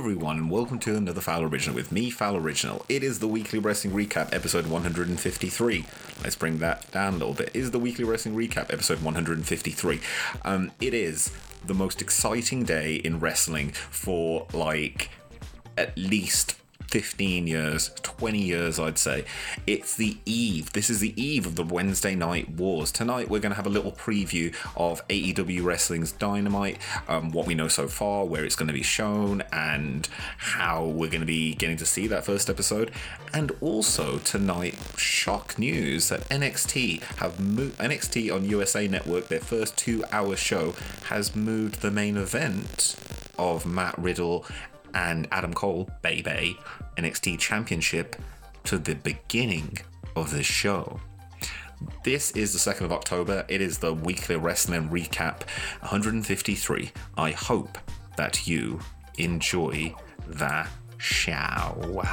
everyone, and welcome to another Foul Original with me, Foul Original. It is the weekly wrestling recap, episode 153. Let's bring that down a little bit. It is the weekly wrestling recap, episode 153. Um, it is the most exciting day in wrestling for like at least 15 years, 20 years, I'd say. It's the eve. This is the eve of the Wednesday Night Wars. Tonight, we're going to have a little preview of AEW Wrestling's Dynamite, um, what we know so far, where it's going to be shown, and how we're going to be getting to see that first episode. And also, tonight, shock news that NXT have moved, NXT on USA Network, their first two hour show, has moved the main event of Matt Riddle and Adam Cole, Baby, NXT Championship to the beginning of the show. This is the 2nd of October. It is the weekly wrestling recap 153. I hope that you enjoy the show.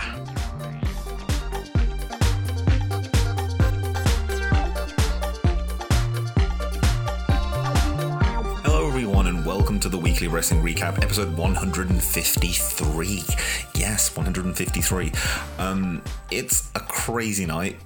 Welcome to the weekly wrestling recap, episode 153. Yes, 153. Um, it's a crazy night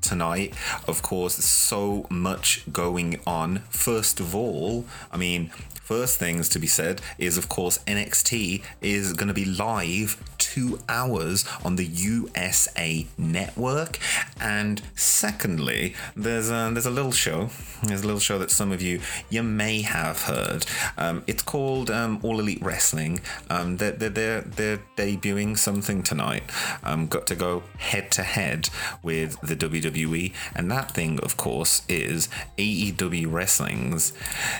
tonight. Of course, so much going on. First of all, I mean, first things to be said is, of course, NXT is going to be live two hours on the USA network. And secondly, there's a, there's a little show. There's a little show that some of you you may have heard. Um, it's called um, All Elite Wrestling. Um, they're, they're, they're, they're debuting something tonight. Um, got to go head to head with the WWE. And that thing, of course, is AEW Wrestling's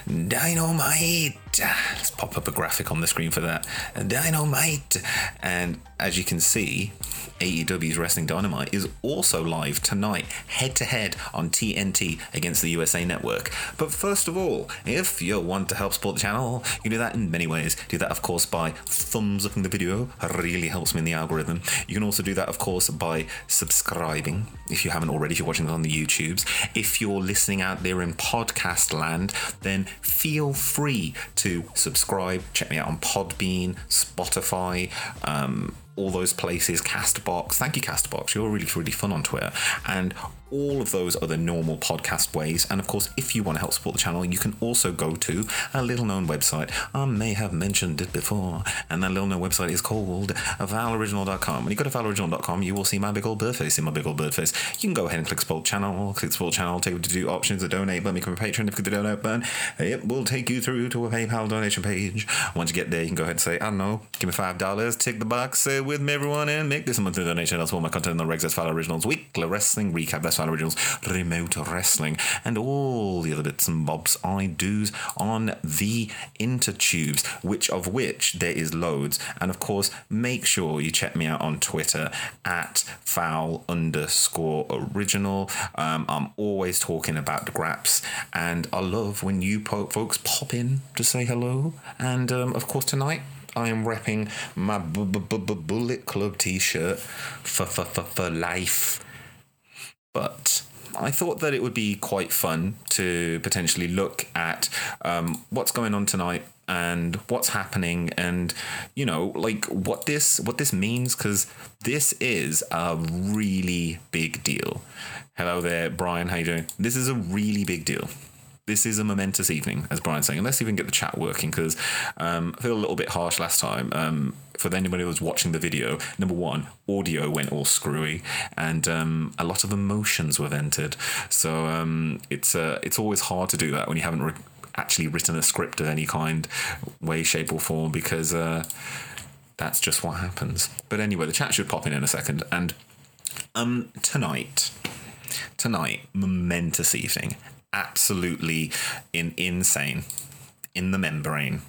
Dynamite. Let's pop up a graphic on the screen for that. Dynamite. And as you can see, AEW's Wrestling Dynamite is also live tonight, head to head on TNT against the USA Network. But first of all, if you want to help support the channel, you can do that in many ways. Do that, of course, by thumbs upping the video, really helps me in the algorithm. You can also do that, of course, by subscribing if you haven't already, if you're watching it on the YouTubes. If you're listening out there in podcast land, then feel free to subscribe. Check me out on Podbean, Spotify, um, all those places, Castbox. Thank you, Castbox. You're really, really fun on Twitter. And all of those other normal podcast ways. And of course, if you want to help support the channel, you can also go to a little known website. I may have mentioned it before. And that little known website is called fouloriginal.com. When you go to fouloriginal.com, you will see my big old bird face in my big old bird face. You can go ahead and click support channel, click support channel, take you to do options, a donate button, become a patron. If you click the donate button, it will take you through to a PayPal donation page. Once you get there, you can go ahead and say, I don't know, give me $5, tick the box, say with me, everyone, and make this a monthly donation. That's all my content on the Regs as Originals Weekly Wrestling Recap. That's Foul Originals Remote Wrestling and all the other bits and bobs I do's on the intertubes, which of which there is loads. And of course, make sure you check me out on Twitter at foul underscore original. Um, I'm always talking about the graps, and I love when you po- folks pop in to say hello. And um, of course, tonight I am repping my b- b- b- Bullet Club t-shirt for for for, for life. But I thought that it would be quite fun to potentially look at um, what's going on tonight and what's happening and you know like what this what this means because this is a really big deal. Hello there brian. How you doing? This is a really big deal this is a momentous evening, as Brian's saying. And let's even get the chat working because um, I feel a little bit harsh last time. Um, for anybody who was watching the video, number one, audio went all screwy, and um, a lot of emotions were vented. So um, it's uh, it's always hard to do that when you haven't re- actually written a script of any kind, way, shape, or form, because uh, that's just what happens. But anyway, the chat should pop in in a second. And um, tonight, tonight, momentous evening absolutely in insane in the membrane.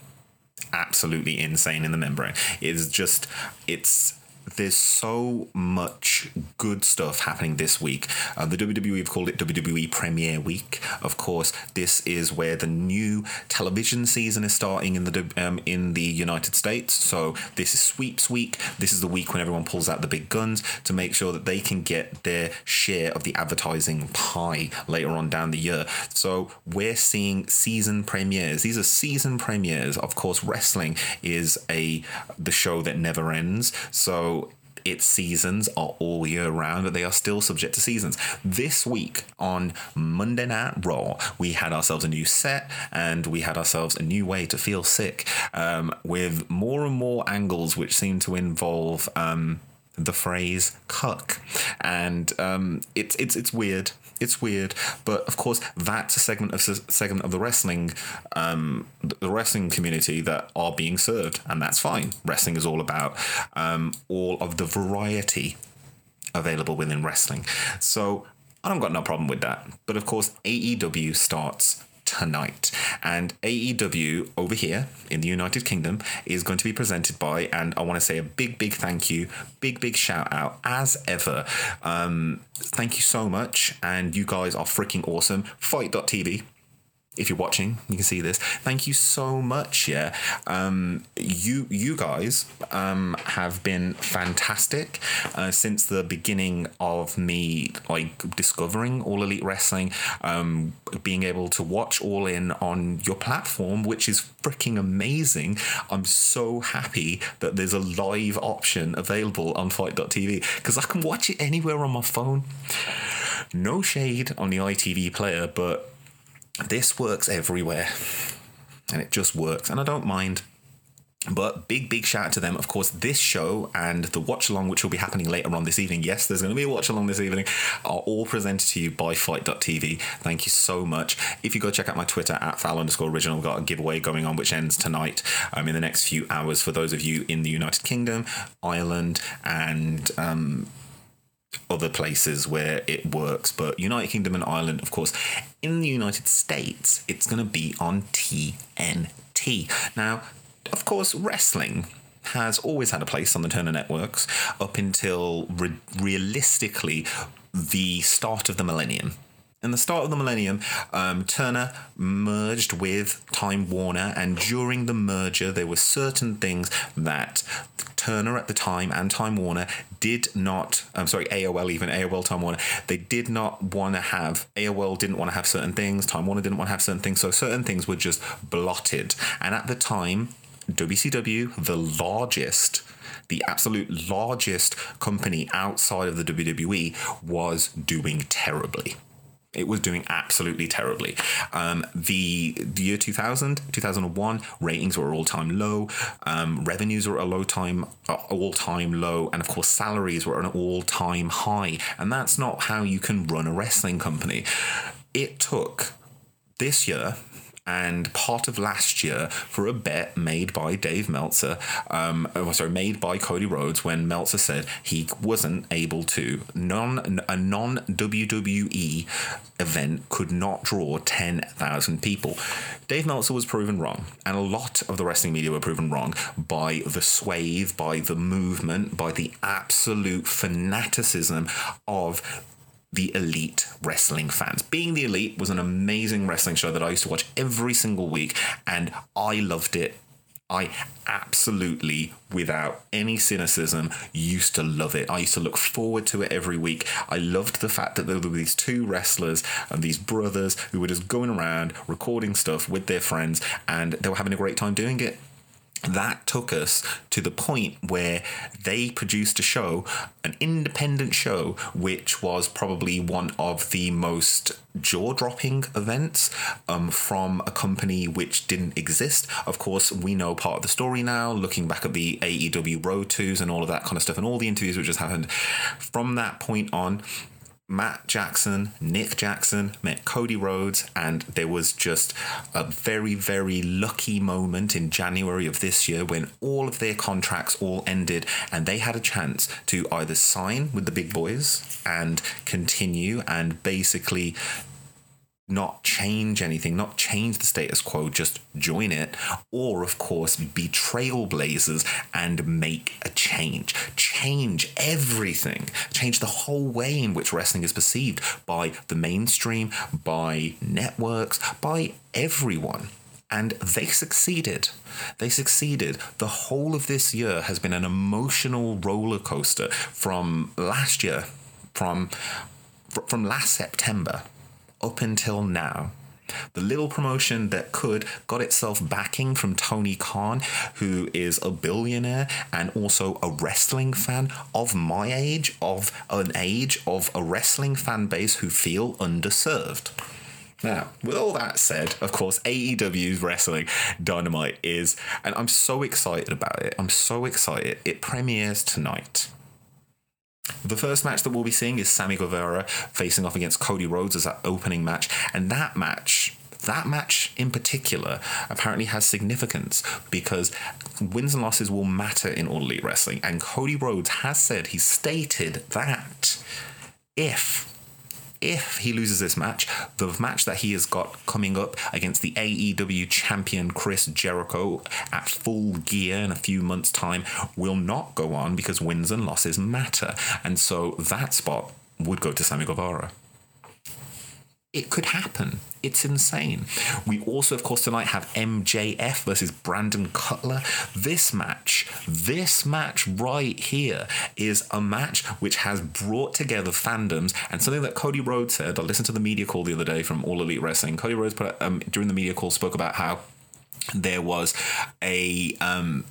Absolutely insane in the membrane. It is just it's there's so much good stuff happening this week. Uh, the WWE have called it WWE Premiere Week. Of course, this is where the new television season is starting in the um, in the United States. So this is sweeps week. This is the week when everyone pulls out the big guns to make sure that they can get their share of the advertising pie later on down the year. So we're seeing season premieres. These are season premieres. Of course, wrestling is a the show that never ends. So its seasons are all year round, but they are still subject to seasons. This week on Monday Night Raw, we had ourselves a new set and we had ourselves a new way to feel sick um, with more and more angles which seem to involve. Um, the phrase "cuck," and um, it's it's it's weird. It's weird, but of course that's a segment of segment of the wrestling, um, the wrestling community that are being served, and that's fine. Wrestling is all about um, all of the variety available within wrestling, so I don't got no problem with that. But of course, AEW starts tonight. And AEW over here in the United Kingdom is going to be presented by, and I want to say a big, big thank you, big, big shout out as ever. Um, thank you so much. And you guys are freaking awesome. FITE.tv if you're watching, you can see this. Thank you so much. Yeah, um, you you guys um, have been fantastic uh, since the beginning of me like discovering All Elite Wrestling, um, being able to watch All In on your platform, which is freaking amazing. I'm so happy that there's a live option available on FITE.tv because I can watch it anywhere on my phone. No shade on the ITV player, but this works everywhere and it just works and i don't mind but big, big shout out to them. Of course, this show and the watch along, which will be happening later on this evening. Yes, there's going to be a watch along this evening, are all presented to you by FITE.tv. Thank you so much. If you go check out my Twitter at foul underscore original, we've got a giveaway going on, which ends tonight um, in the next few hours for those of you in the United Kingdom, Ireland, and um, other places where it works, but United Kingdom and Ireland, of course, in the United States, it's going to be on TNT. Now, of course, wrestling has always had a place on the Turner networks up until re- realistically the start of the millennium. In the start of the millennium, um, Turner merged with Time Warner, and during the merger, there were certain things that Turner at the time and Time Warner did not. I'm sorry, AOL even AOL Time Warner. They did not want to have AOL didn't want to have certain things. Time Warner didn't want to have certain things. So certain things were just blotted. And at the time, WCW, the largest the absolute largest company outside of the WWE was doing terribly. It was doing absolutely terribly. Um, the, the year 2000, 2001, ratings were all time low. Um, revenues were a low time, all time low. And of course, salaries were an all time high. And that's not how you can run a wrestling company. It took this year, and part of last year for a bet made by Dave Meltzer, um, oh, sorry, made by Cody Rhodes when Meltzer said he wasn't able to non a non WWE event could not draw ten thousand people. Dave Meltzer was proven wrong, and a lot of the wrestling media were proven wrong by the swathe, by the movement, by the absolute fanaticism of the elite wrestling fans. Being the Elite was an amazing wrestling show that I used to watch every single week, and I loved it. I absolutely, without any cynicism, used to love it. I used to look forward to it every week. I loved the fact that there were these two wrestlers and these brothers who were just going around recording stuff with their friends, and they were having a great time doing it that took us to the point where they produced a show, an independent show, which was probably one of the most jaw dropping events um, from a company which didn't exist. Of course, we know part of the story now, looking back at the AEW Road 2s and all of that kind of stuff, and all the interviews which just happened. From that point on, Matt Jackson, Nick Jackson met Cody Rhodes, and there was just a very, very lucky moment in January of this year when all of their contracts all ended and they had a chance to either sign with the big boys and continue and basically not change anything, not change the status quo, just join it, or of course be trailblazers and make a change. Change everything, change the whole way in which wrestling is perceived by the mainstream, by networks, by everyone. And they succeeded. They succeeded. The whole of this year has been an emotional roller coaster from last year, from from last September up until now. The little promotion that could got itself backing from Tony Khan, who is a billionaire and also a wrestling fan of my age, of an age of a wrestling fan base who feel underserved. Now, with all that said, of course, AEW's Wrestling Dynamite is, and I'm so excited about it. I'm so excited. It premieres tonight. The first match that we'll be seeing is Sammy Guevara facing off against Cody Rhodes as that opening match, and that match that match in particular apparently has significance because wins and losses will matter in All Elite Wrestling. And Cody Rhodes has said, he stated that if if he loses this match, the match that he has got coming up against the AEW champion Chris Jericho at full gear in a few months' time will not go on because wins and losses matter. And so that spot would go to Sammy Guevara. It could happen. It's insane. We also, of course, tonight have MJF versus Brandon Cutler. This match, this match right here, is a match which has brought together fandoms and something that Cody Rhodes said. I listened to the media call the other day from All Elite Wrestling. Cody Rhodes put, um, during the media call spoke about how there was a um,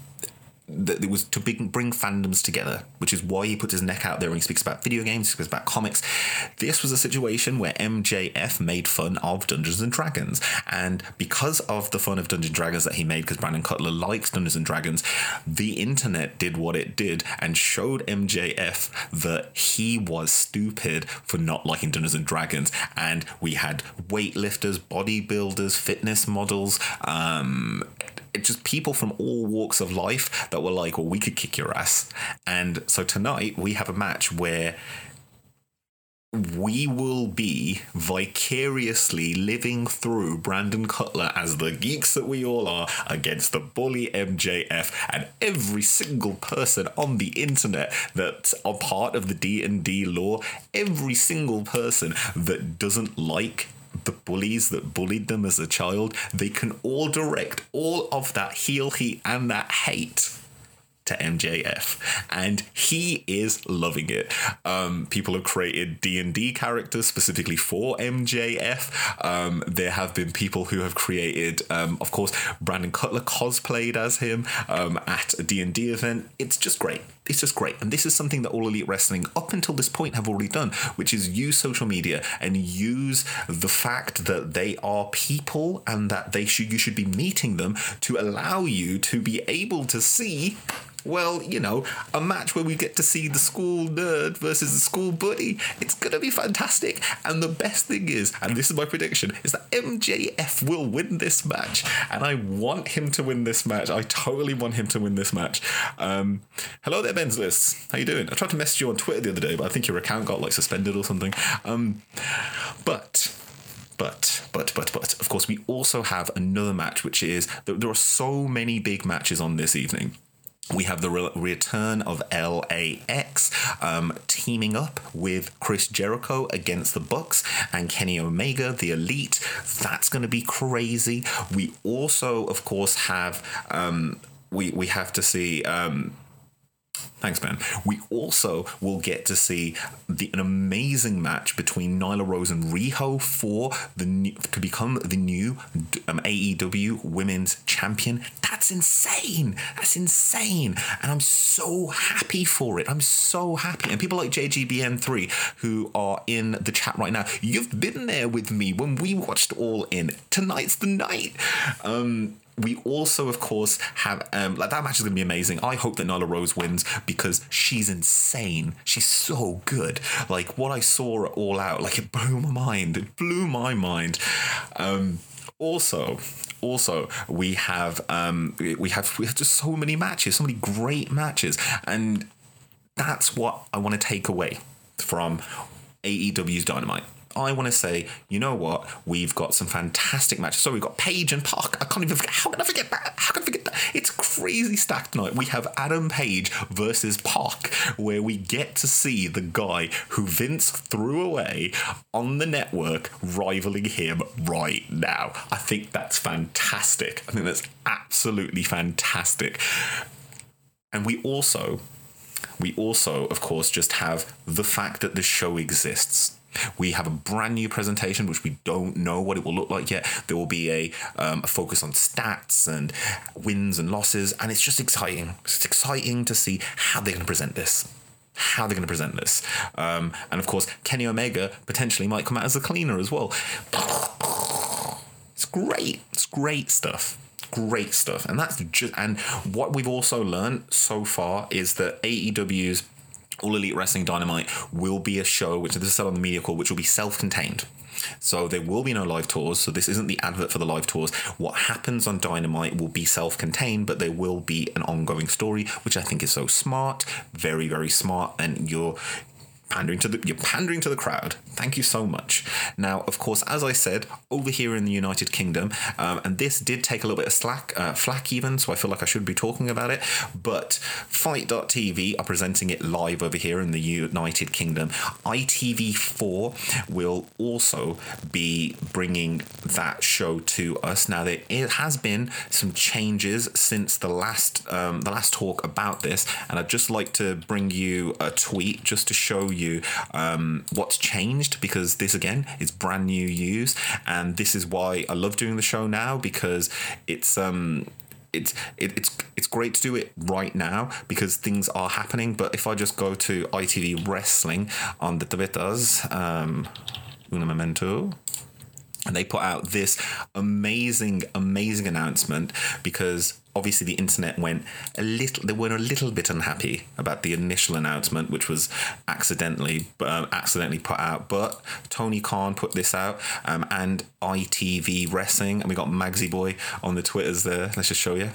that it was to bring fandoms together, which is why he puts his neck out there when he speaks about video games, he speaks about comics. This was a situation where MJF made fun of Dungeons and Dragons, and because of the fun of Dungeons and Dragons that he made, because Brandon Cutler likes Dungeons and Dragons, the internet did what it did and showed MJF that he was stupid for not liking Dungeons and Dragons, and we had weightlifters, bodybuilders, fitness models, um, just people from all walks of life that were like, well, we could kick your ass. And so tonight we have a match where we will be vicariously living through Brandon Cutler as the geeks that we all are against the bully MJF and every single person on the internet that are part of the D&D lore, every single person that doesn't like the bullies that bullied them as a child, they can all direct all of that heel heat and that hate to MJF, and he is loving it. Um, people have created D and D characters specifically for MJF. Um, there have been people who have created, um, of course, Brandon Cutler cosplayed as him um, at a D and D event. It's just great. It's just great, and this is something that All Elite Wrestling, up until this point, have already done, which is use social media and use the fact that they are people and that they should you should be meeting them to allow you to be able to see well, you know, a match where we get to see the school nerd versus the school buddy. It's going to be fantastic. And the best thing is, and this is my prediction, is that MJF will win this match. And I want him to win this match. I totally want him to win this match. Um, hello there, Ben's List. How you doing? I tried to message you on Twitter the other day, but I think your account got like suspended or something. Um, but but, but, but, but, of course, we also have another match, which is there are so many big matches on this evening. We have the re- return of LAX um, teaming up with Chris Jericho against the Bucks and Kenny Omega, the Elite. That's going to be crazy. We also, of course, have um, we we have to see. Um, Thanks, Ben. We also will get to see the, an amazing match between Nyla Rose and Riho for the to become the new um, AEW Women's Champion. That's insane. That's insane, and I'm so happy for it. I'm so happy. And people like JGBN3 who are in the chat right now, you've been there with me when we watched All In. Tonight's the night. Um, we also, of course, have um, like that match is gonna be amazing. I hope that Nyla Rose wins because she's insane. She's so good. Like what I saw All Out, like it blew my mind. It blew my mind. Um, also, also we have um, we have we have just so many matches, so many great matches, and that's what I want to take away from AEW's Dynamite. I want to say, you know what? We've got some fantastic matches. So we've got Page and PAC. I can't even forget. How can I forget that? How can I forget that? It's crazy stacked tonight. We have Adam Page versus PAC, where we get to see the guy who Vince threw away on the network rivaling him right now. I think that's fantastic. I think that's absolutely fantastic. And we also we also, of course, just have the fact that the show exists. We have a brand new presentation, which we don't know what it will look like yet. There will be a, um, a focus on stats and wins and losses, and it's just exciting. It's exciting to see how they're going to present this. How they're going to present this. Um, and of course, Kenny Omega potentially might come out as a cleaner as well. It's great. It's great stuff great stuff. And that's just and what we've also learned so far is that AEW's All Elite Wrestling Dynamite will be a show which this is said on the media call, which will be self-contained. So there will be no live tours. So this isn't the advert for the live tours. What happens on Dynamite will be self-contained, but there will be an ongoing story, which I think is so smart, very very smart, and you're pandering to the you're pandering to the crowd. Thank you so much. Now, of course, as I said, over here in the United Kingdom, um, and this did take a little bit of slack, uh, flack even, so I feel like I should be talking about it. But FITE.tv are presenting it live over here in the United Kingdom. ITV4 will also be bringing that show to us. Now, there has been some changes since the last um, the last talk about this, and I'd just like to bring you a tweet just to show you um, what's changed because this again is brand new use, and this is why I love doing the show now because it's um it's it, it's it's great to do it right now because things are happening. But if I just go to ITV Wrestling on the Twitter's um, una momento and they put out this amazing amazing announcement because obviously the internet went a little they were a little bit unhappy about the initial announcement which was accidentally um, accidentally put out. But tony khan put this out um, and itv wrestling and we got magsy boy on the twitters there. Let's just show you.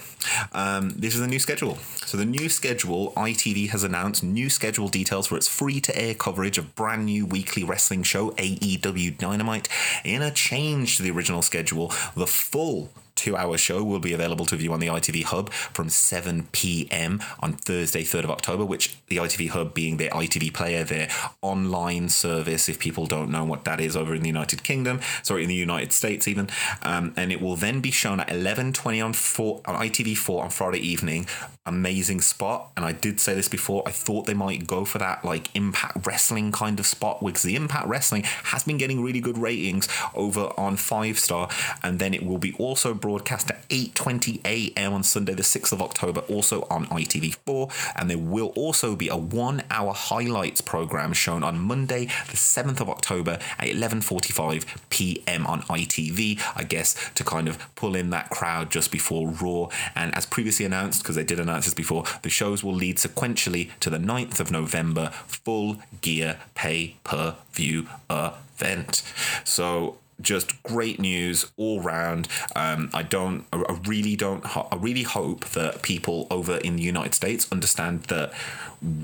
Um, this is the new schedule. So the new schedule itv has announced new schedule details for its free to air coverage of brand new weekly wrestling show aew dynamite. In a change to the original schedule the full two hour show will be available to view on the ITV Hub from 7 p.m. on Thursday, 3rd of October, which the ITV Hub being their ITV player, their online service, if people don't know what that is over in the United Kingdom, sorry, in the United States even. Um, and it will then be shown at 11.20 on, four, on ITV4 on Friday evening. Amazing spot. And I did say this before, I thought they might go for that like Impact Wrestling kind of spot because the Impact Wrestling has been getting really good ratings over on Five Star. And then it will be also broadcast at 8:20 a.m. on Sunday the 6th of October also on ITV4 and there will also be a 1-hour highlights program shown on Monday the 7th of October at 11:45 p.m. on ITV I guess to kind of pull in that crowd just before Raw and as previously announced because they did announce this before the shows will lead sequentially to the 9th of November full gear pay per view event so just great news all round. Um, I don't, I really don't, I really hope that people over in the United States understand that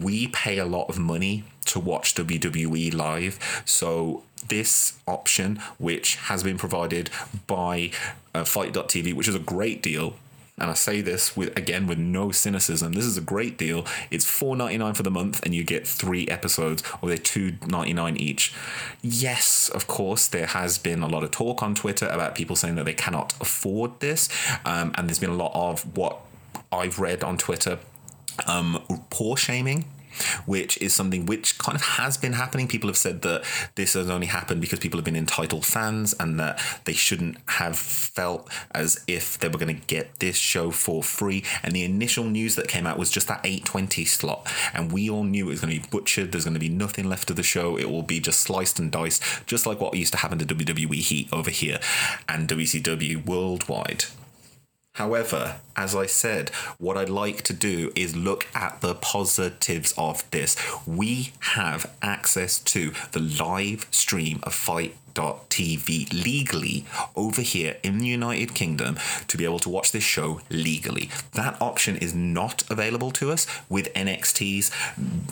we pay a lot of money to watch WWE live. So this option, which has been provided by uh, FITE.tv, which is a great deal and I say this with again with no cynicism. This is a great deal. It's four ninety nine for the month, and you get three episodes, or they're two ninety nine each. Yes, of course, there has been a lot of talk on Twitter about people saying that they cannot afford this, um, and there's been a lot of what I've read on Twitter, um, poor shaming which is something which kind of has been happening. People have said that this has only happened because people have been entitled fans and that they shouldn't have felt as if they were going to get this show for free. And the initial news that came out was just that 820 slot. And we all knew it was going to be butchered. There's going to be nothing left of the show. It will be just sliced and diced, just like what used to happen to WWE Heat over here and WCW worldwide. However, as I said, what I'd like to do is look at the positives of this. We have access to the live stream of FITE TV legally over here in the United Kingdom to be able to watch this show legally. That option is not available to us with NXT's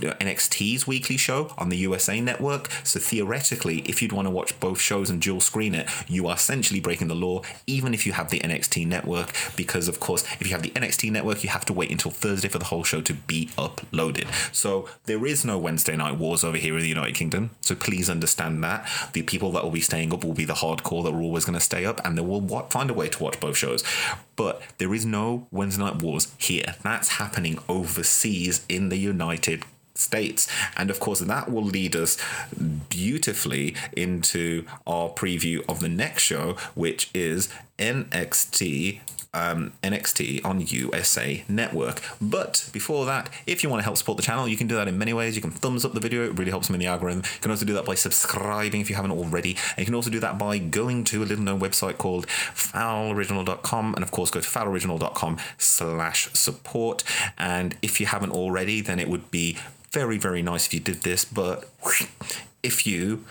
NXT's weekly show on the USA network. So theoretically, if you'd want to watch both shows and dual screen it, you are essentially breaking the law even if you have the NXT network because of course, if you have the NXT network, you have to wait until Thursday for the whole show to be uploaded. So there is no Wednesday night wars over here in the United Kingdom. So please understand that. The people that will be staying up will be the hardcore that are always going to stay up and they will find a way to watch both shows. But there is no Wednesday Night Wars here. That's happening overseas in the United States. And of course, that will lead us beautifully into our preview of the next show, which is NXT um, NXT on USA Network. But before that, if you want to help support the channel, you can do that in many ways. You can thumbs up the video, it really helps them in the algorithm. You can also do that by subscribing if you haven't already. And you can also do that by going to a little known website called fouloriginal.com and of course go to fouloriginal.com slash support. And if you haven't already, then it would be very, very nice if you did this, but if you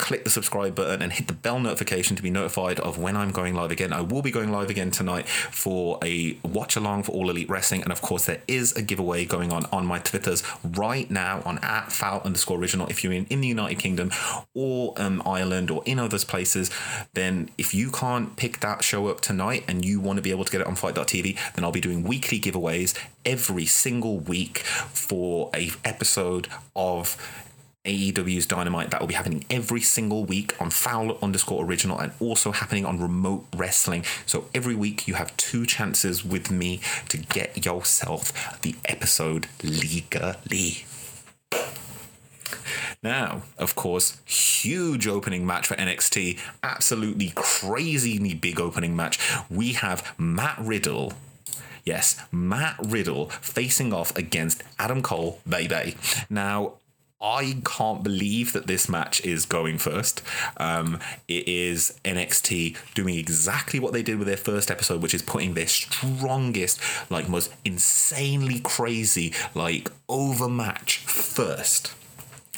click the subscribe button and hit the bell notification to be notified of when I'm going live again. I will be going live again tonight for a watch along for All Elite Wrestling. And of course, there is a giveaway going on on my Twitters right now on at foul underscore original. If you're in, in the United Kingdom or um, Ireland or in other places, then if you can't pick that show up tonight and you want to be able to get it on FITE.tv, then I'll be doing weekly giveaways every single week for a episode of AEW's Dynamite that will be happening every single week on Foul underscore original and also happening on Remote Wrestling. So every week you have two chances with me to get yourself the episode legally. Now, of course, huge opening match for NXT, absolutely crazily big opening match. We have Matt Riddle Yes, Matt Riddle facing off against Adam Cole, baby. Now, I can't believe that this match is going first. Um, it is NXT doing exactly what they did with their first episode, which is putting their strongest, like most insanely crazy, like overmatch first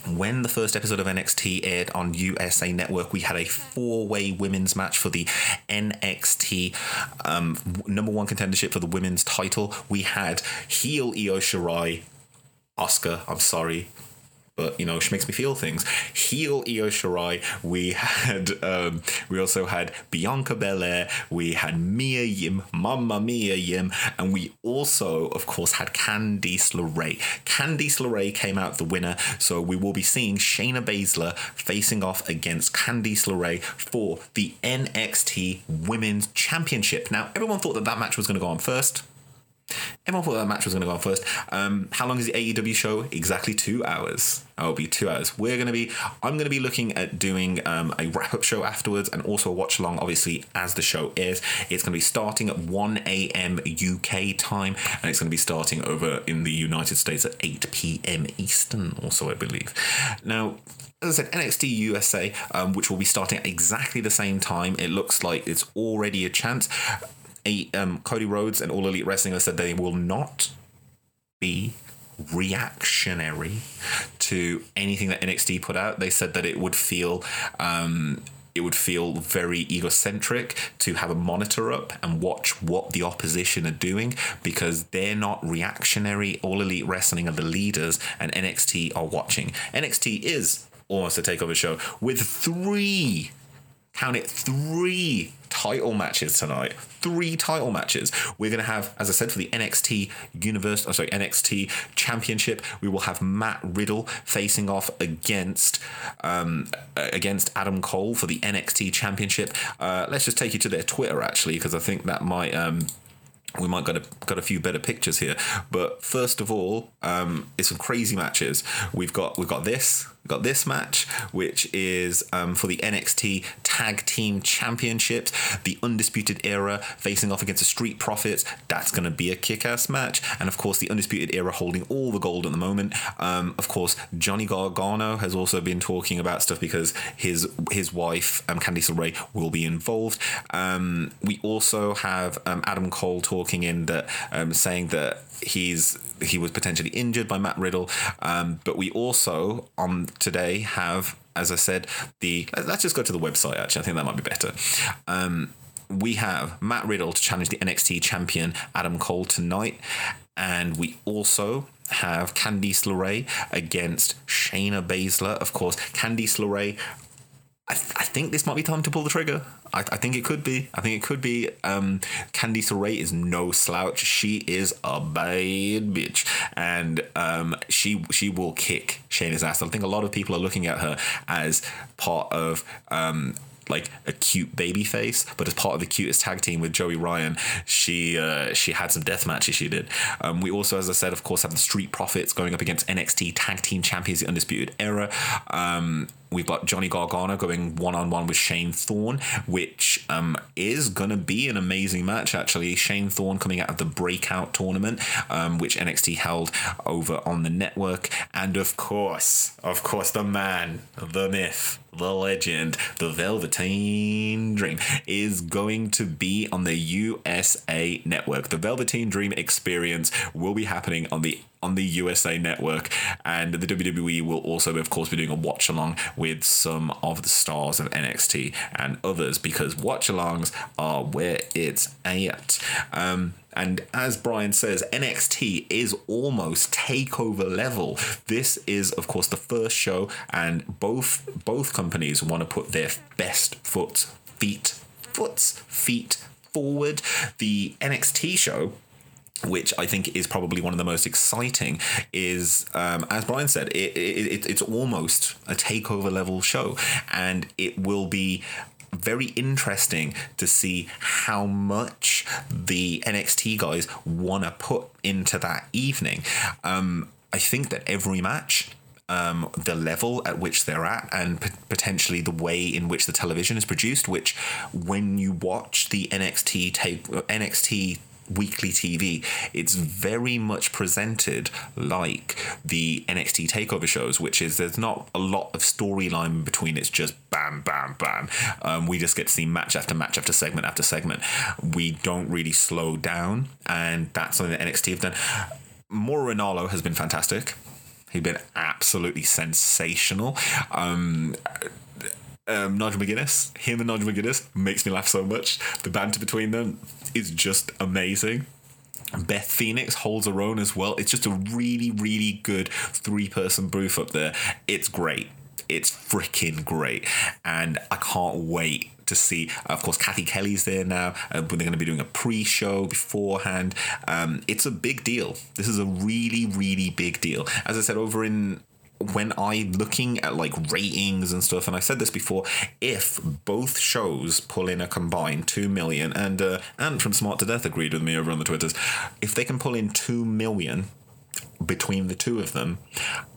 when the first episode of NXT aired on USA Network, we had a four way women's match for the NXT um, number one contendership for the women's title. We had heel Io Shirai, Oscar, I'm sorry, but you know she makes me feel things. Heel Io Shirai. We had um, we also had Bianca Belair. We had Mia Yim, Mamma Mia Yim, and we also, of course, had Candice LeRae. Candice LeRae came out the winner, so we will be seeing Shayna Baszler facing off against Candice LeRae for the NXT Women's Championship. Now, everyone thought that that match was going to go on first. Everyone thought that match was going to go on first. Um, how long is the AEW show? Exactly two hours. Oh, it'll be two hours. We're going to be, I'm going to be looking at doing um, a wrap up show afterwards and also a watch along, obviously, as the show is. It's going to be starting at 1 a.m. UK time and it's going to be starting over in the United States at 8 p.m. Eastern, also, I believe. Now, as I said, NXT USA, um, which will be starting at exactly the same time. It looks like it's already a chance um, Cody Rhodes and All Elite Wrestling have said they will not be reactionary to anything that NXT put out. They said that it would feel um, it would feel very egocentric to have a monitor up and watch what the opposition are doing because they're not reactionary. All Elite Wrestling are the leaders, and NXT are watching. NXT is almost a takeover show with three, count it, three title matches tonight. Three title matches. We're going to have, as I said, for the NXT Universe, oh, sorry, NXT Championship, we will have Matt Riddle facing off against um, against Adam Cole for the NXT Championship. Uh, let's just take you to their Twitter actually, because I think that might. Um, we might got a got a few better pictures here, but first of all, um, it's some crazy matches. We've got we've got this got this match, which is um, for the NXT Tag Team Championships, the Undisputed Era facing off against the Street Profits. That's going to be a kick ass match. And of course, the Undisputed Era holding all the gold at the moment. Um, of course, Johnny Gargano has also been talking about stuff because his his wife, um, Candice LeRae, will be involved. Um, we also have um, Adam Cole talking in that, um, saying that he's he was potentially injured by Matt Riddle. Um, but we also on today have as I said, the let's just go to the website. Actually, I think that might be better. Um, we have Matt Riddle to challenge the NXT champion Adam Cole tonight, and we also have Candice LeRae against Shayna Baszler. Of course, Candice LeRae. I, th- I think this might be time to pull the trigger. I, I think it could be. I think it could be. Um, Candice LeRae is no slouch. She is a bad bitch, and um, she she will kick Shayna's ass. I think a lot of people are looking at her as part of um, like a cute baby face, but as part of the cutest tag team with Joey Ryan, she uh, she had some death matches she did. Um, we also, as I said, of course, have the Street Profits going up against NXT Tag Team Champions, the Undisputed Era. Um, we've got Johnny Gargano going one on one with Shane Thorne, which um, is going to be an amazing match, actually. Shane Thorne coming out of the Breakout tournament, um, which NXT held over on the network. And of course, of course, the man, the myth, the legend, the Velveteen Dream is going to be on the USA network. The Velveteen Dream experience will be happening on the on the USA network, and the WWE will also, of course, be doing a watch along with some of the stars of NXT and others because watch alongs are where it's at. Um, and as Brian says, NXT is almost takeover level. This is, of course, the first show, and both both companies want to put their best foot feet foots feet forward. The NXT show which I think is probably one of the most exciting, is um, as Brian said, it, it, it's almost a takeover level show, and it will be very interesting to see how much the NXT guys want to put into that evening. Um, I think that every match um, the level at which they're at and p- potentially the way in which the television is produced. Which, when you watch the NXT take NXT weekly TV, it's very much presented like the NXT takeover shows, which is there's not a lot of storyline between. It's just bam, bam, bam. Um, we just get to see match after match after segment after segment. We don't really slow down, and that's something that NXT have done. Mauro Ranallo has been fantastic. He's been absolutely sensational. Um, um, Nigel McGuinness, him and Nigel McGuinness makes me laugh so much. The banter between them is just amazing. Beth Phoenix holds her own as well. It's just a really, really good three person booth up there. It's great. It's freaking great. And I can't wait to see. Of course, Cathy Kelley's there now. Uh, they're going to be doing a pre-show beforehand. Um, it's a big deal. This is a really, really big deal. As I said over in when I'm looking at like ratings and stuff, and I said this before, if both shows pull in a combined two million, and uh, and from Smart to Death agreed with me over on the Twitters, if they can pull in two million between the two of them,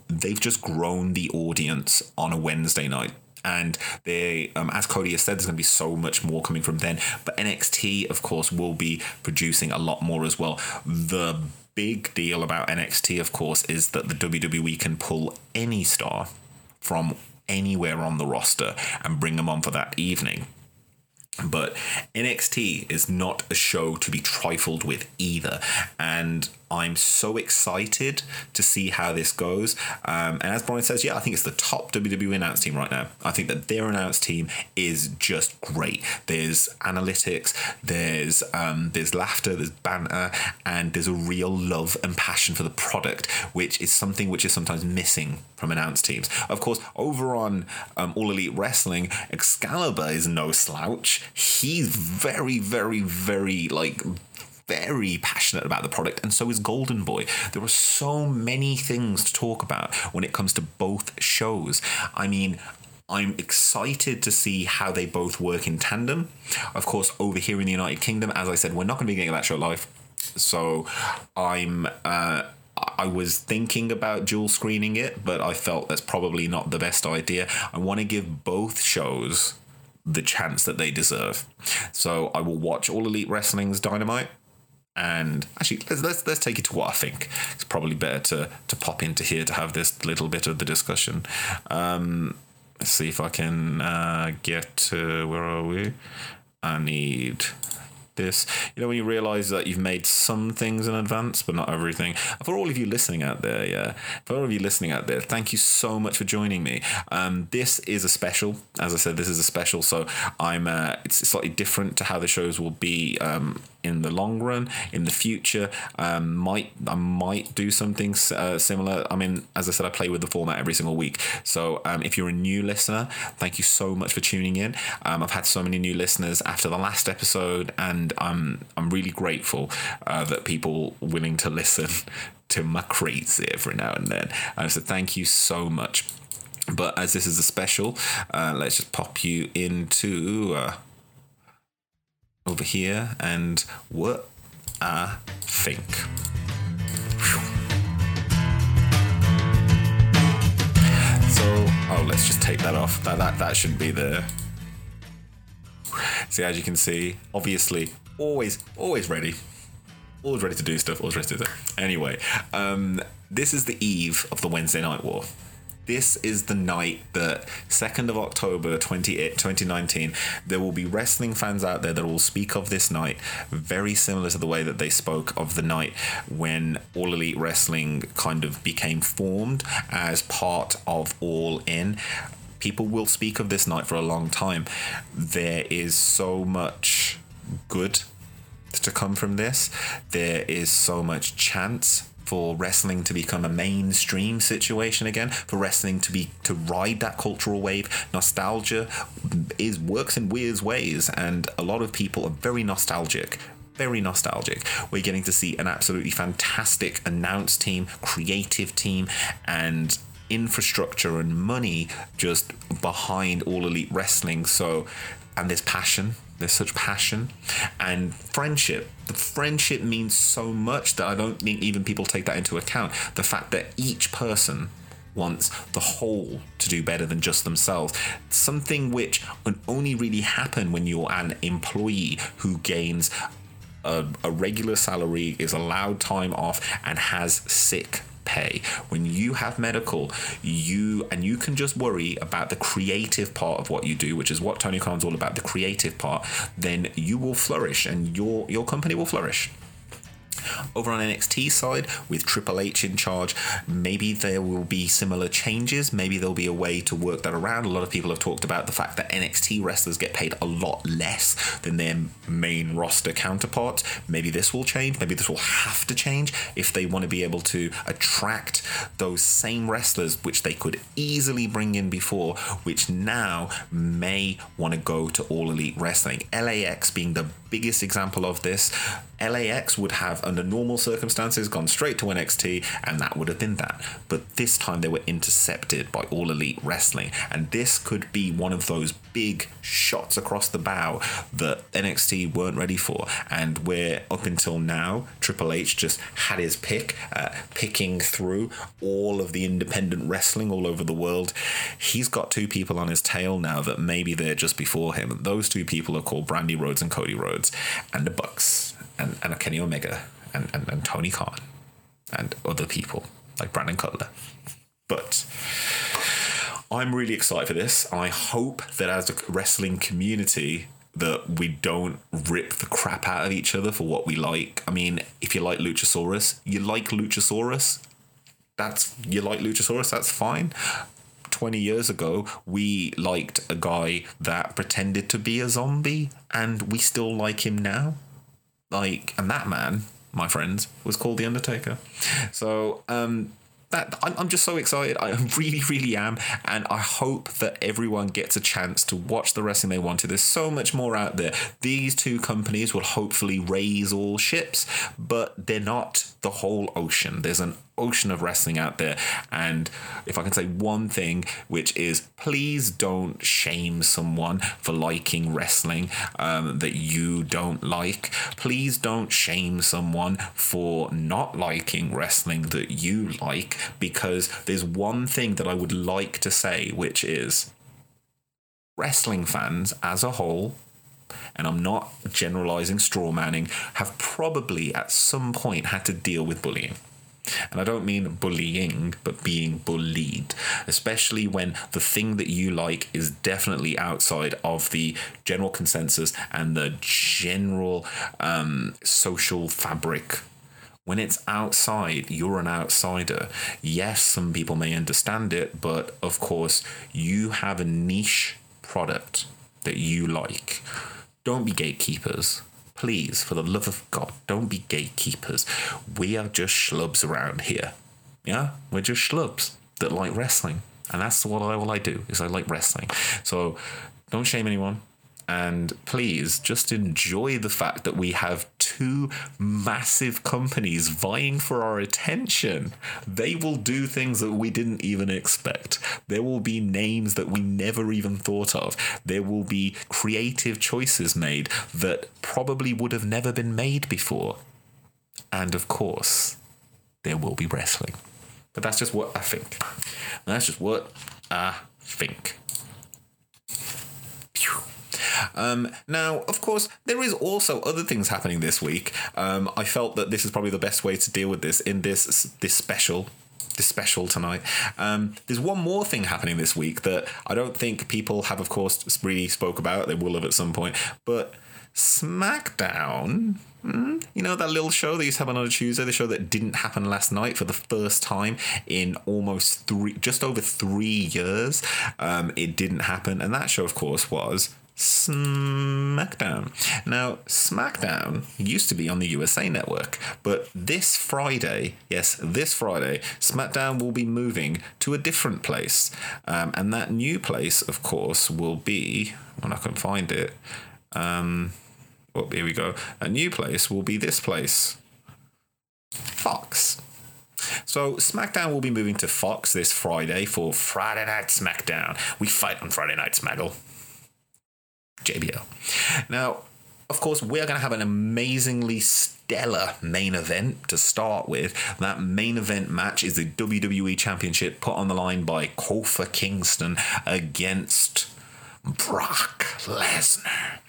they've just grown the audience on a Wednesday night. And they um, as cody has said there's going to be so much more coming from then. But nxt of course will be producing a lot more as well. The big deal about NXT, of course, is that the WWE can pull any star from anywhere on the roster and bring them on for that evening. But NXT is not a show to be trifled with either. And I'm so excited to see how this goes. Um, and as Brian says, yeah, I think it's the top WWE announce team right now. I think that their announce team is just great. There's analytics, there's um, there's laughter, there's banter, and there's a real love and passion for the product, which is something which is sometimes missing from announce teams. Of course, over on um, All Elite Wrestling, Excalibur is no slouch. He's very, very, very like very passionate about the product, and so is Golden Boy. There are so many things to talk about when it comes to both shows. I mean, I'm excited to see how they both work in tandem. Of course, over here in the United Kingdom, as I said, we're not going to be getting that show live. So I'm. Uh, I was thinking about dual screening it, but I felt that's probably not the best idea. I want to give both shows the chance that they deserve. So I will watch All Elite Wrestling's Dynamite and actually let's, let's let's take it to what I think. It's probably better to to pop into here to have this little bit of the discussion. Um, let's see if I can uh, get to where are we? I need this. You know, when you realize that you've made some things in advance, but not everything. For all of you listening out there, yeah, for all of you listening out there, thank you so much for joining me. Um, this is a special. As I said, this is a special, so I'm. Uh, it's slightly different to how the shows will be. Um, in the long run, in the future, um, might I might do something uh, similar. I mean, as I said, I play with the format every single week. So um, if you're a new listener, thank you so much for tuning in. Um, I've had so many new listeners after the last episode, and I'm I'm really grateful uh, that people willing to listen to my crazy every now and then. Uh, so thank you so much. But as this is a special, uh, let's just pop you into uh, over here and what I think. So, oh, let's just take that off. That that that should be there. See, as you can see, obviously, always always ready, always ready to do stuff, always ready to do. Anyway, um, this is the eve of the Wednesday Night War this is the night that 2nd of October 20, 2019 there will be wrestling fans out there that will speak of this night very similar to the way that they spoke of the night when All Elite Wrestling kind of became formed as part of All In. People will speak of this night for a long time. There is so much good to come from this. There is so much chance for wrestling to become a mainstream situation again, for wrestling to be to ride that cultural wave. Nostalgia is works in weird ways, and a lot of people are very nostalgic very nostalgic. We're getting to see an absolutely fantastic announce team, creative team, and infrastructure and money just behind all elite wrestling. So, and there's passion there's such passion and friendship. The friendship means so much that I don't think even people take that into account. The fact that each person wants the whole to do better than just themselves. Something which can only really happen when you're an employee who gains a, a regular salary, is allowed time off, and has sick pay. When you have medical, you and you can just worry about the creative part of what you do, which is what Tony Khan's all about, the creative part, then you will flourish and your your company will flourish. Over on NXT side, with Triple H in charge, maybe there will be similar changes. Maybe there'll be a way to work that around. A lot of people have talked about the fact that NXT wrestlers get paid a lot less than their main roster counterparts. Maybe this will change. Maybe this will have to change if they want to be able to attract those same wrestlers, which they could easily bring in before, which now may want to go to All Elite Wrestling. LAX being the biggest example of this. LAX would have, under normal circumstances, gone straight to NXT, and that would have been that. But this time they were intercepted by All Elite Wrestling, and this could be one of those big shots across the bow that NXT weren't ready for. And where up until now, Triple H just had his pick, uh, picking through all of the independent wrestling all over the world. He's got two people on his tail now that maybe they're just before him. Those two people are called Brandi Rhodes and Cody Rhodes, and the Bucks, and, and Kenny Omega, and, and, and Tony Khan, and other people like Brandon Cutler. But I'm really excited for this. I hope that as a wrestling community that we don't rip the crap out of each other for what we like. I mean, if you like Luchasaurus, you like Luchasaurus. That's you like Luchasaurus, that's fine. 20 years ago, we liked a guy that pretended to be a zombie, and we still like him now. Like, and that man, my friends, was called The Undertaker. So, um, that I'm, I'm just so excited. I really, really am. And I hope that everyone gets a chance to watch the wrestling they wanted. There's so much more out there. These two companies will hopefully raise all ships, but they're not the whole ocean. There's an ocean of wrestling out there. And if I can say one thing, which is please don't shame someone for liking wrestling um, that you don't like. Please don't shame someone for not liking wrestling that you like, because there's one thing that I would like to say, which is wrestling fans as a whole and I'm not generalizing straw manning, have probably at some point had to deal with bullying. And I don't mean bullying, but being bullied, especially when the thing that you like is definitely outside of the general consensus and the general um, social fabric. When it's outside, you're an outsider. Yes, some people may understand it, but of course, you have a niche product that you like. Don't be gatekeepers. Please, for the love of God, don't be gatekeepers. We are just schlubs around here. Yeah? We're just schlubs that like wrestling. And that's what I, all I do, is I like wrestling. So don't shame anyone. And please just enjoy the fact that we have two massive companies vying for our attention. They will do things that we didn't even expect. There will be names that we never even thought of. There will be creative choices made that probably would have never been made before. And of course, there will be wrestling. But that's just what I think. That's just what I think. Um, now, of course, there is also other things happening this week. Um, I felt that this is probably the best way to deal with this in this this special this special tonight. Um, there's one more thing happening this week that I don't think people have, of course, really spoke about. They will have at some point, but SmackDown. Hmm, you know that little show they used to have on a Tuesday, the show that didn't happen last night for the first time in almost three, just over three years. Um, it didn't happen, and that show, of course, was SmackDown. Now, SmackDown used to be on the USA Network, but this Friday, yes, this Friday, SmackDown will be moving to a different place. Um, and that new place, of course, will be, when I can find it, um, well, here we go. A new place will be this place Fox. So SmackDown will be moving to Fox this Friday for Friday Night SmackDown. We fight on Friday Night Smaggle. JBL. Now, of course, we're going to have an amazingly stellar main event to start with. That main event match is the WWE Championship put on the line by Kofi Kingston against Brock Lesnar.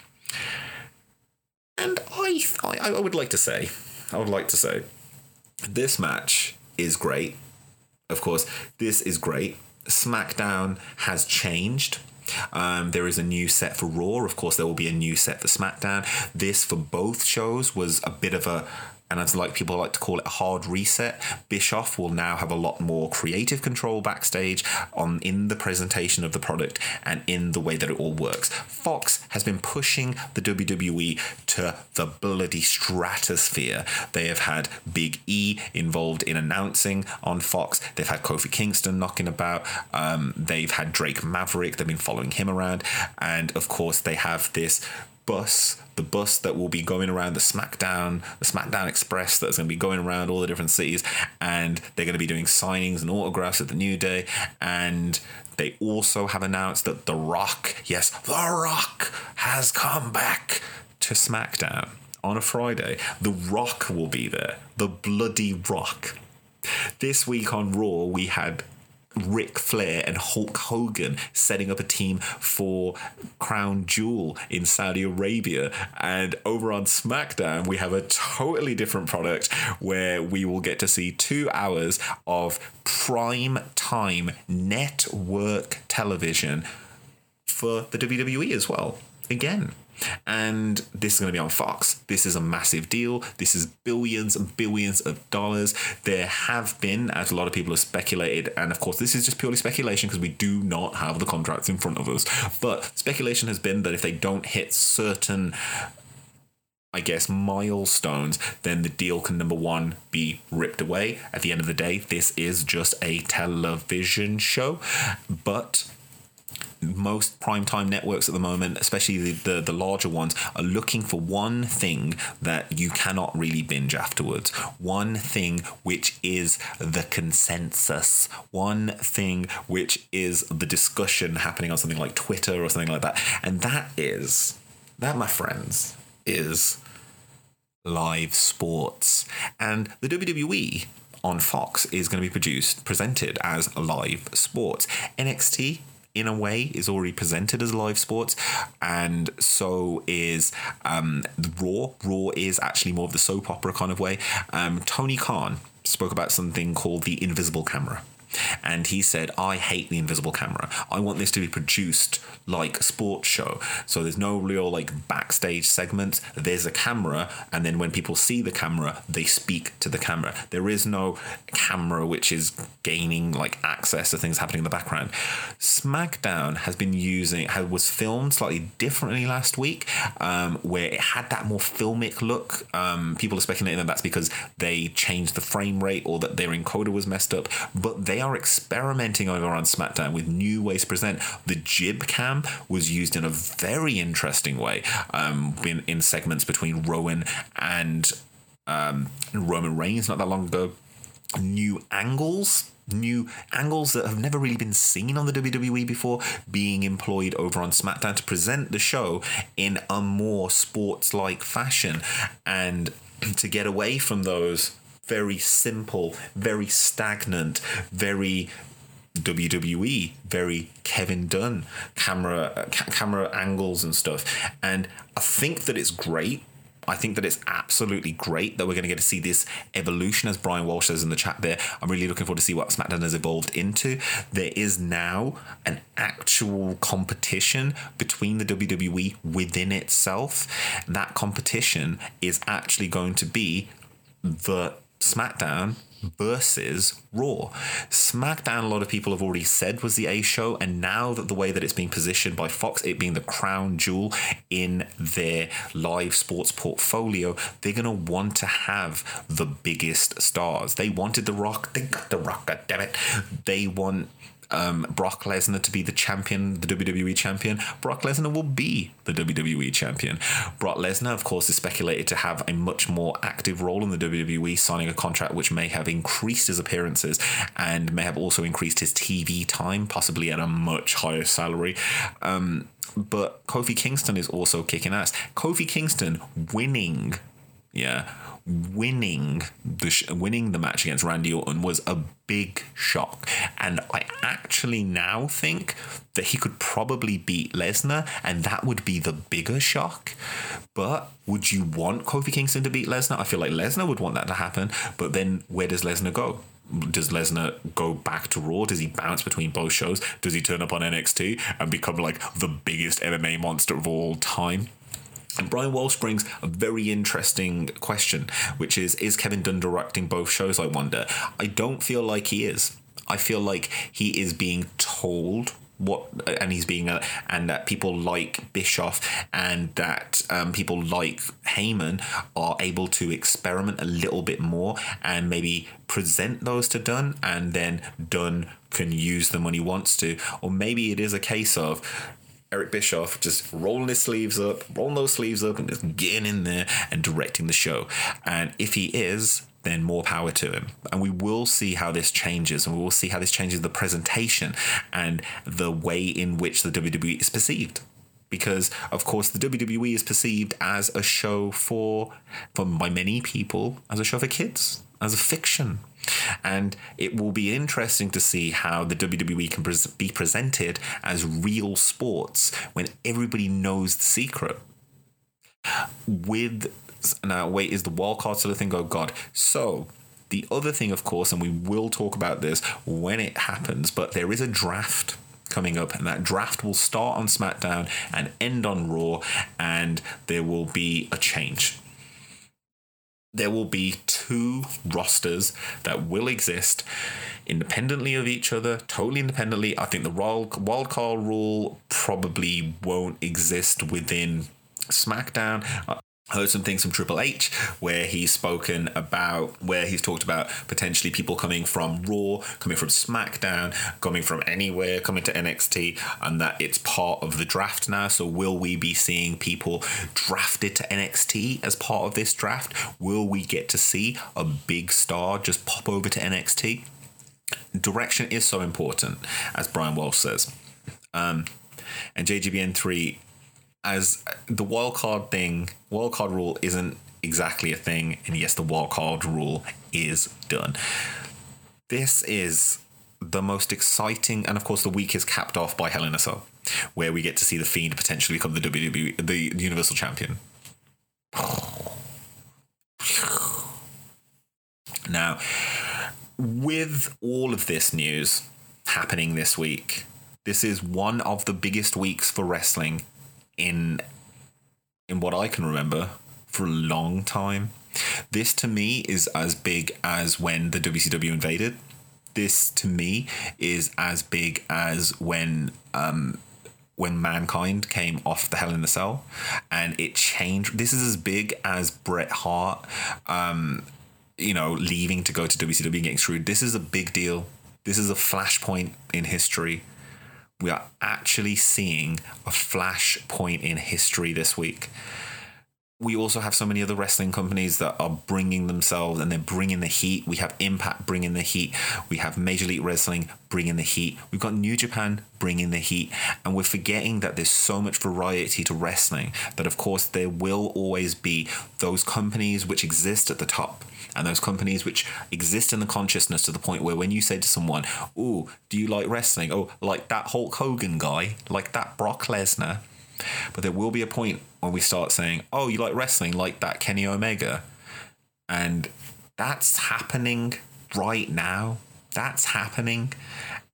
And I, I, I would like to say, I would like to say, this match is great. Of course, this is great. SmackDown has changed um, there is a new set for Raw. Of course, there will be a new set for SmackDown. This for both shows was a bit of a and as like people like to call it a hard reset bischoff will now have a lot more creative control backstage on in the presentation of the product and in the way that it all works. Fox has been pushing the wwe to the bloody stratosphere. They have had big e involved in announcing on fox. They've had kofi kingston knocking about. Um, they've had drake maverick. They've been following him around. And of course they have this bus, the bus that will be going around the SmackDown, the SmackDown Express that's going to be going around all the different cities, and they're going to be doing signings and autographs at the New Day, and they also have announced that The Rock, yes, The Rock has come back to SmackDown on a Friday. The Rock will be there, the bloody Rock. This week on Raw, we had Ric Flair and Hulk Hogan setting up a team for Crown Jewel in Saudi Arabia. And over on SmackDown, we have a totally different product where we will get to see two hours of prime time network television for the WWE as well. Again, and this is going to be on Fox. This is a massive deal. This is billions and billions of dollars. There have been, as a lot of people have speculated, and of course, this is just purely speculation because we do not have the contracts in front of us. But speculation has been that if they don't hit certain I guess, milestones, then the deal can number one be ripped away. At the end of the day, this is just a television show, but most primetime networks at the moment, especially the, the, the, larger ones, are looking for one thing that you cannot really binge afterwards. One thing which is the consensus. One thing which is the discussion happening on something like Twitter or something like that. And that is, that, my friends, is live sports. And the WWE on Fox is going to be produced, presented as live sports. NXT in a way is already presented as live sports and so is um, raw raw is actually more of the soap opera kind of way um, tony khan spoke about something called the invisible camera. And he said, I hate the invisible camera. I want this to be produced like a sports show. So there's no real like backstage segments. There's a camera, and then when people see the camera, they speak to the camera. There is no camera which is gaining like access to things happening in the background. SmackDown has been using was filmed slightly differently last week, um, where it had that more filmic look. Um, people are speculating that that's because they changed the frame rate or that their encoder was messed up, but they are experimenting over on SmackDown with new ways to present. The jib cam was used in a very interesting way um, in, in segments between Rowan and um, Roman Reigns not that long ago. New angles new angles that have never really been seen on the WWE before being employed over on SmackDown to present the show in a more sports like fashion and to get away from those very simple, very stagnant, very WWE, very Kevin Dunn camera ca- camera angles and stuff. And I think that it's great. I think that it's absolutely great that we're going to get to see this evolution, as Brian Walsh says in the chat there. I'm really looking forward to see what SmackDown has evolved into. There is now an actual competition between the WWE within itself. That competition is actually going to be the SmackDown versus Raw. SmackDown, a lot of people have already said was the A show, and now that the way that it's being positioned by Fox, it being the crown jewel in their live sports portfolio, they're going to want to have the biggest stars. They wanted The Rock, they got The Rock, God damn it. They want um, Brock Lesnar to be the champion, the WWE champion, Brock Lesnar will be the WWE champion. Brock Lesnar, of course, is speculated to have a much more active role in the WWE, signing a contract which may have increased his appearances and may have also increased his TV time, possibly at a much higher salary. Um, but Kofi Kingston is also kicking ass. Kofi Kingston winning, yeah, winning the sh- winning the match against Randy Orton was a big shock, and I actually now think that he could probably beat Lesnar, and that would be the bigger shock. But would you want Kofi Kingston to beat Lesnar? I feel like Lesnar would want that to happen, but then where does Lesnar go? does Lesnar go back to Raw? Does he bounce between both shows? Does he turn up on NXT and become like the biggest MMA monster of all time? And Brian Walsh brings a very interesting question, which is Is Kevin Dunn directing both shows? I wonder. I don't feel like he is. I feel like he is being told what and he's being a, and that people like Bischoff and that um, people like Heyman are able to experiment a little bit more and maybe present those to Dunn and then Dunn can use them when he wants to or maybe it is a case of Eric Bischoff just rolling his sleeves up, rolling those sleeves up, and just getting in there and directing the show. And if he is, then more power to him. And we will see how this changes, and we will see how this changes the presentation and the way in which the WWE is perceived. Because of course the WWE is perceived as a show for, for by many people, as a show for kids, as a fiction, and it will be interesting to see how the WWE can pres- be presented as real sports when everybody knows the secret. With now, wait, is the wildcard still a thing? Oh God! So the other thing, of course, and we will talk about this when it happens, but there is a draft coming up, and that draft will start on SmackDown and end on Raw, and there will be a change there will be two rosters that will exist independently of each other, totally independently. I think the wild card rule probably won't exist within SmackDown heard some things from Triple H where he's spoken about where he's talked about potentially people coming from Raw, coming from SmackDown, coming from anywhere, coming to NXT, and that it's part of the draft now. So will we be seeing people drafted to NXT as part of this draft? Will we get to see a big star just pop over to NXT? Direction is so important, as Brian Walsh says. Um, and JGBN3 as the wildcard thing, wildcard rule isn't exactly a thing, and yes, the wildcard rule is done. This is the most exciting, and of course, the week is capped off by Hell in a Cell, where we get to see the Fiend potentially become the WWE, the Universal Champion. Now, with all of this news happening this week, this is one of the biggest weeks for wrestling in in what I can remember for a long time. This to me is as big as when the WCW invaded. This to me is as big as when um, when mankind came off the Hell in the Cell, and it changed. This is as big as Bret Hart, um, you know, leaving to go to WCW and getting screwed. This is a big deal. This is a flashpoint in history. We are actually seeing a flash point in history this week we also have so many other wrestling companies that are bringing themselves and they're bringing the heat. We have Impact bringing the heat. We have Major League Wrestling bringing the heat. We've got New Japan bringing the heat. And we're forgetting that there's so much variety to wrestling that, of course, there will always be those companies which exist at the top and those companies which exist in the consciousness to the point where when you say to someone, Oh, do you like wrestling? Oh, like that Hulk Hogan guy, like that Brock Lesnar but there will be a point when we start saying, oh, you like wrestling, like that Kenny Omega. And that's happening right now. That's happening.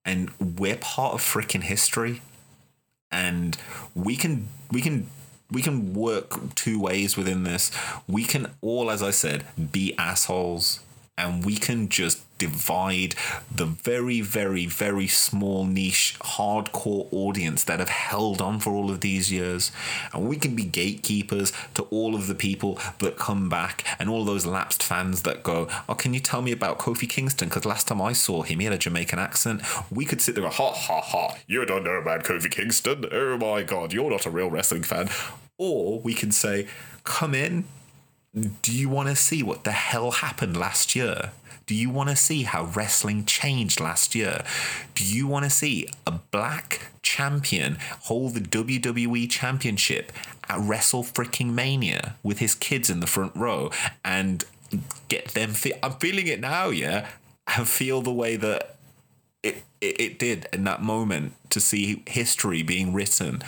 And we're part of freaking history. And we can we can we can work two ways within this. We can all, as I said, be assholes and we can just divide the very, very, very small niche hardcore audience that have held on for all of these years. And we can be gatekeepers to all of the people that come back and all those lapsed fans that go, Oh, can you tell me about Kofi Kingston? Because last time I saw him, he had a Jamaican accent. We could sit there and, Ha ha ha, you don't know about Kofi Kingston. Oh my God, you're not a real wrestling fan. Or we can say, Come in, do you want to see what the hell happened last year? Do you want to see how wrestling changed last year? Do you want to see a black champion hold the WWE Championship at Wrestle Freaking Mania with his kids in the front row and get them? Fe- I'm feeling it now, yeah, and feel the way that it, it, it did in that moment to see history being written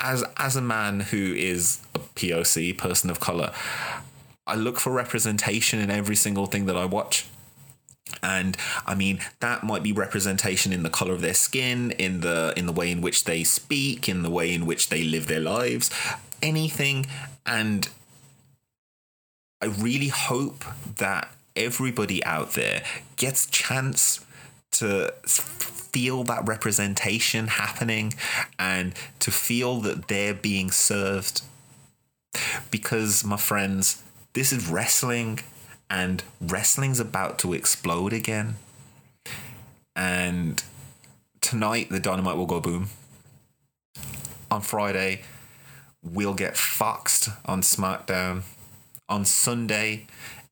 as as a man who is a POC person of color, I look for representation in every single thing that I watch. And I mean that might be representation in the color of their skin, in the in the way in which they speak, in the way in which they live their lives, anything. And I really hope that everybody out there gets a chance to feel that representation happening and to feel that they're being served. Because, my friends, this is wrestling and wrestling's about to explode again. And tonight, the dynamite will go boom. On Friday, we'll get foxed on SmackDown. On Sunday,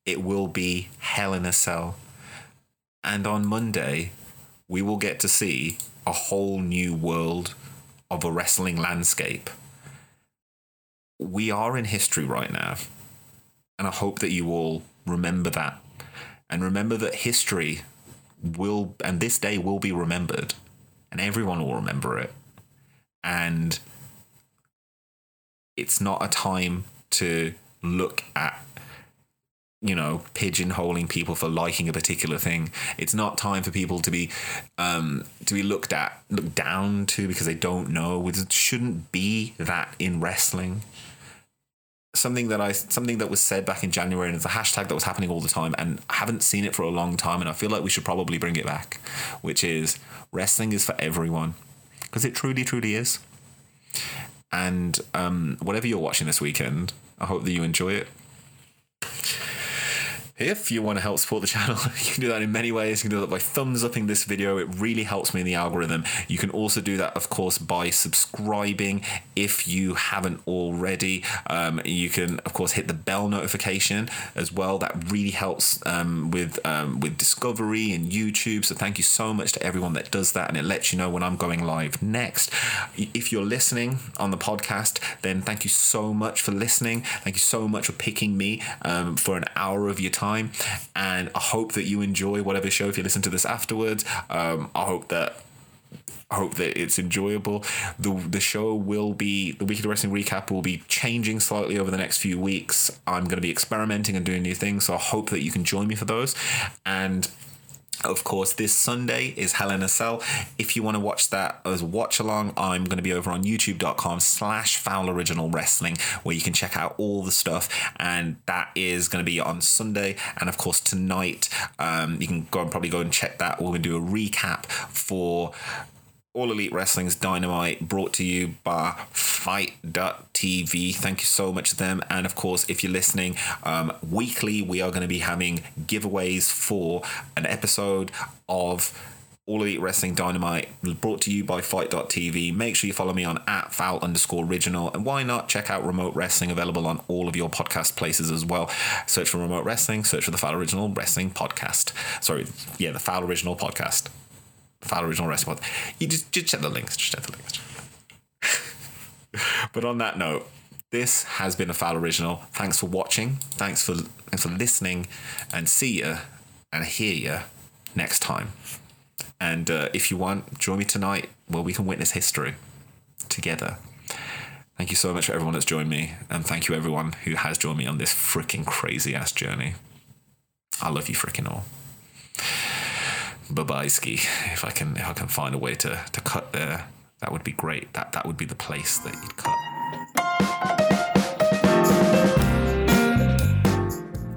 it will be Hell in a Cell. And on Monday, we will get to see a whole new world of a wrestling landscape. We are in history right now. And I hope that you all remember that. And remember that history will, and this day will be remembered. And everyone will remember it. And it's not a time to look at you know, pigeonholing people for liking a particular thing. It's not time for people to be um, to be looked at, looked down to because they don't know. It shouldn't be that in wrestling. Something that I something that was said back in January and it's a hashtag that was happening all the time and I haven't seen it for a long time and I feel like we should probably bring it back, which is wrestling is for everyone because it truly truly is. And um, whatever you're watching this weekend, I hope that you enjoy it if you want to help support the channel, you can do that in many ways. You can do that by thumbs upping this video. It really helps me in the algorithm. You can also do that, of course, by subscribing if you haven't already. Um, you can, of course, hit the bell notification as well. That really helps um, with um, with discovery and YouTube. So thank you so much to everyone that does that, and it lets you know when I'm going live next. If you're listening on the podcast, then thank you so much for listening. Thank you so much for picking me um, for an hour of your time time. And I hope that you enjoy whatever show if you listen to this afterwards. Um, I hope that hope that it's enjoyable. The the show will be the weekly wrestling recap will be changing slightly over the next few weeks. I'm going to be experimenting and doing new things, so I hope that you can join me for those. And of course, this Sunday is Hell in a Cell. If you want to watch that as watch along, I'm going to be over on youtube.com slash foul original wrestling, where you can check out all the stuff. And that is going to be on Sunday. And of course, tonight, um, you can go and probably go and check that. We're going to do a recap for all Elite Wrestling's Dynamite brought to you by FITE.tv. Thank you so much to them. And of course, if you're listening, um, weekly we are going to be having giveaways for an episode of all Elite Wrestling Dynamite brought to you by FITE.tv. Make sure you follow me on at foul underscore original. And why not check out Remote Wrestling available on all of your podcast places as well. Search for Remote Wrestling, search for the Foul Original Wrestling Podcast. Sorry, yeah, the Foul Original Podcast. Foul Original Wrestling Pod. You just, just check the links. Just check the links. but on that note, this has been a Foul Original. Thanks for watching. Thanks for thanks for listening, and see you and hear you next time. And uh, if you want, join me tonight where we can witness history together. Thank you so much for everyone that's joined me, and thank you everyone who has joined me on this freaking crazy ass journey. I love you freaking all. Babayski. If I can if I can find a way to, to cut there, that would be great. That that would be the place that you'd cut.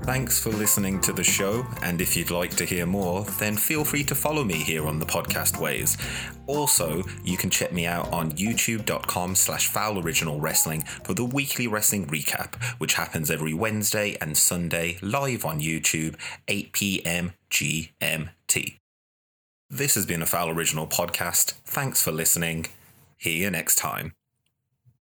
Thanks for listening to the show, and if you'd like to hear more, then feel free to follow me here on the podcast ways. Also, you can check me out on youtube.com slash foul wrestling for the weekly wrestling recap, which happens every Wednesday and Sunday live on YouTube, 8 p.m. GMT. This has been a Foul Original podcast. Thanks for listening. See you next time.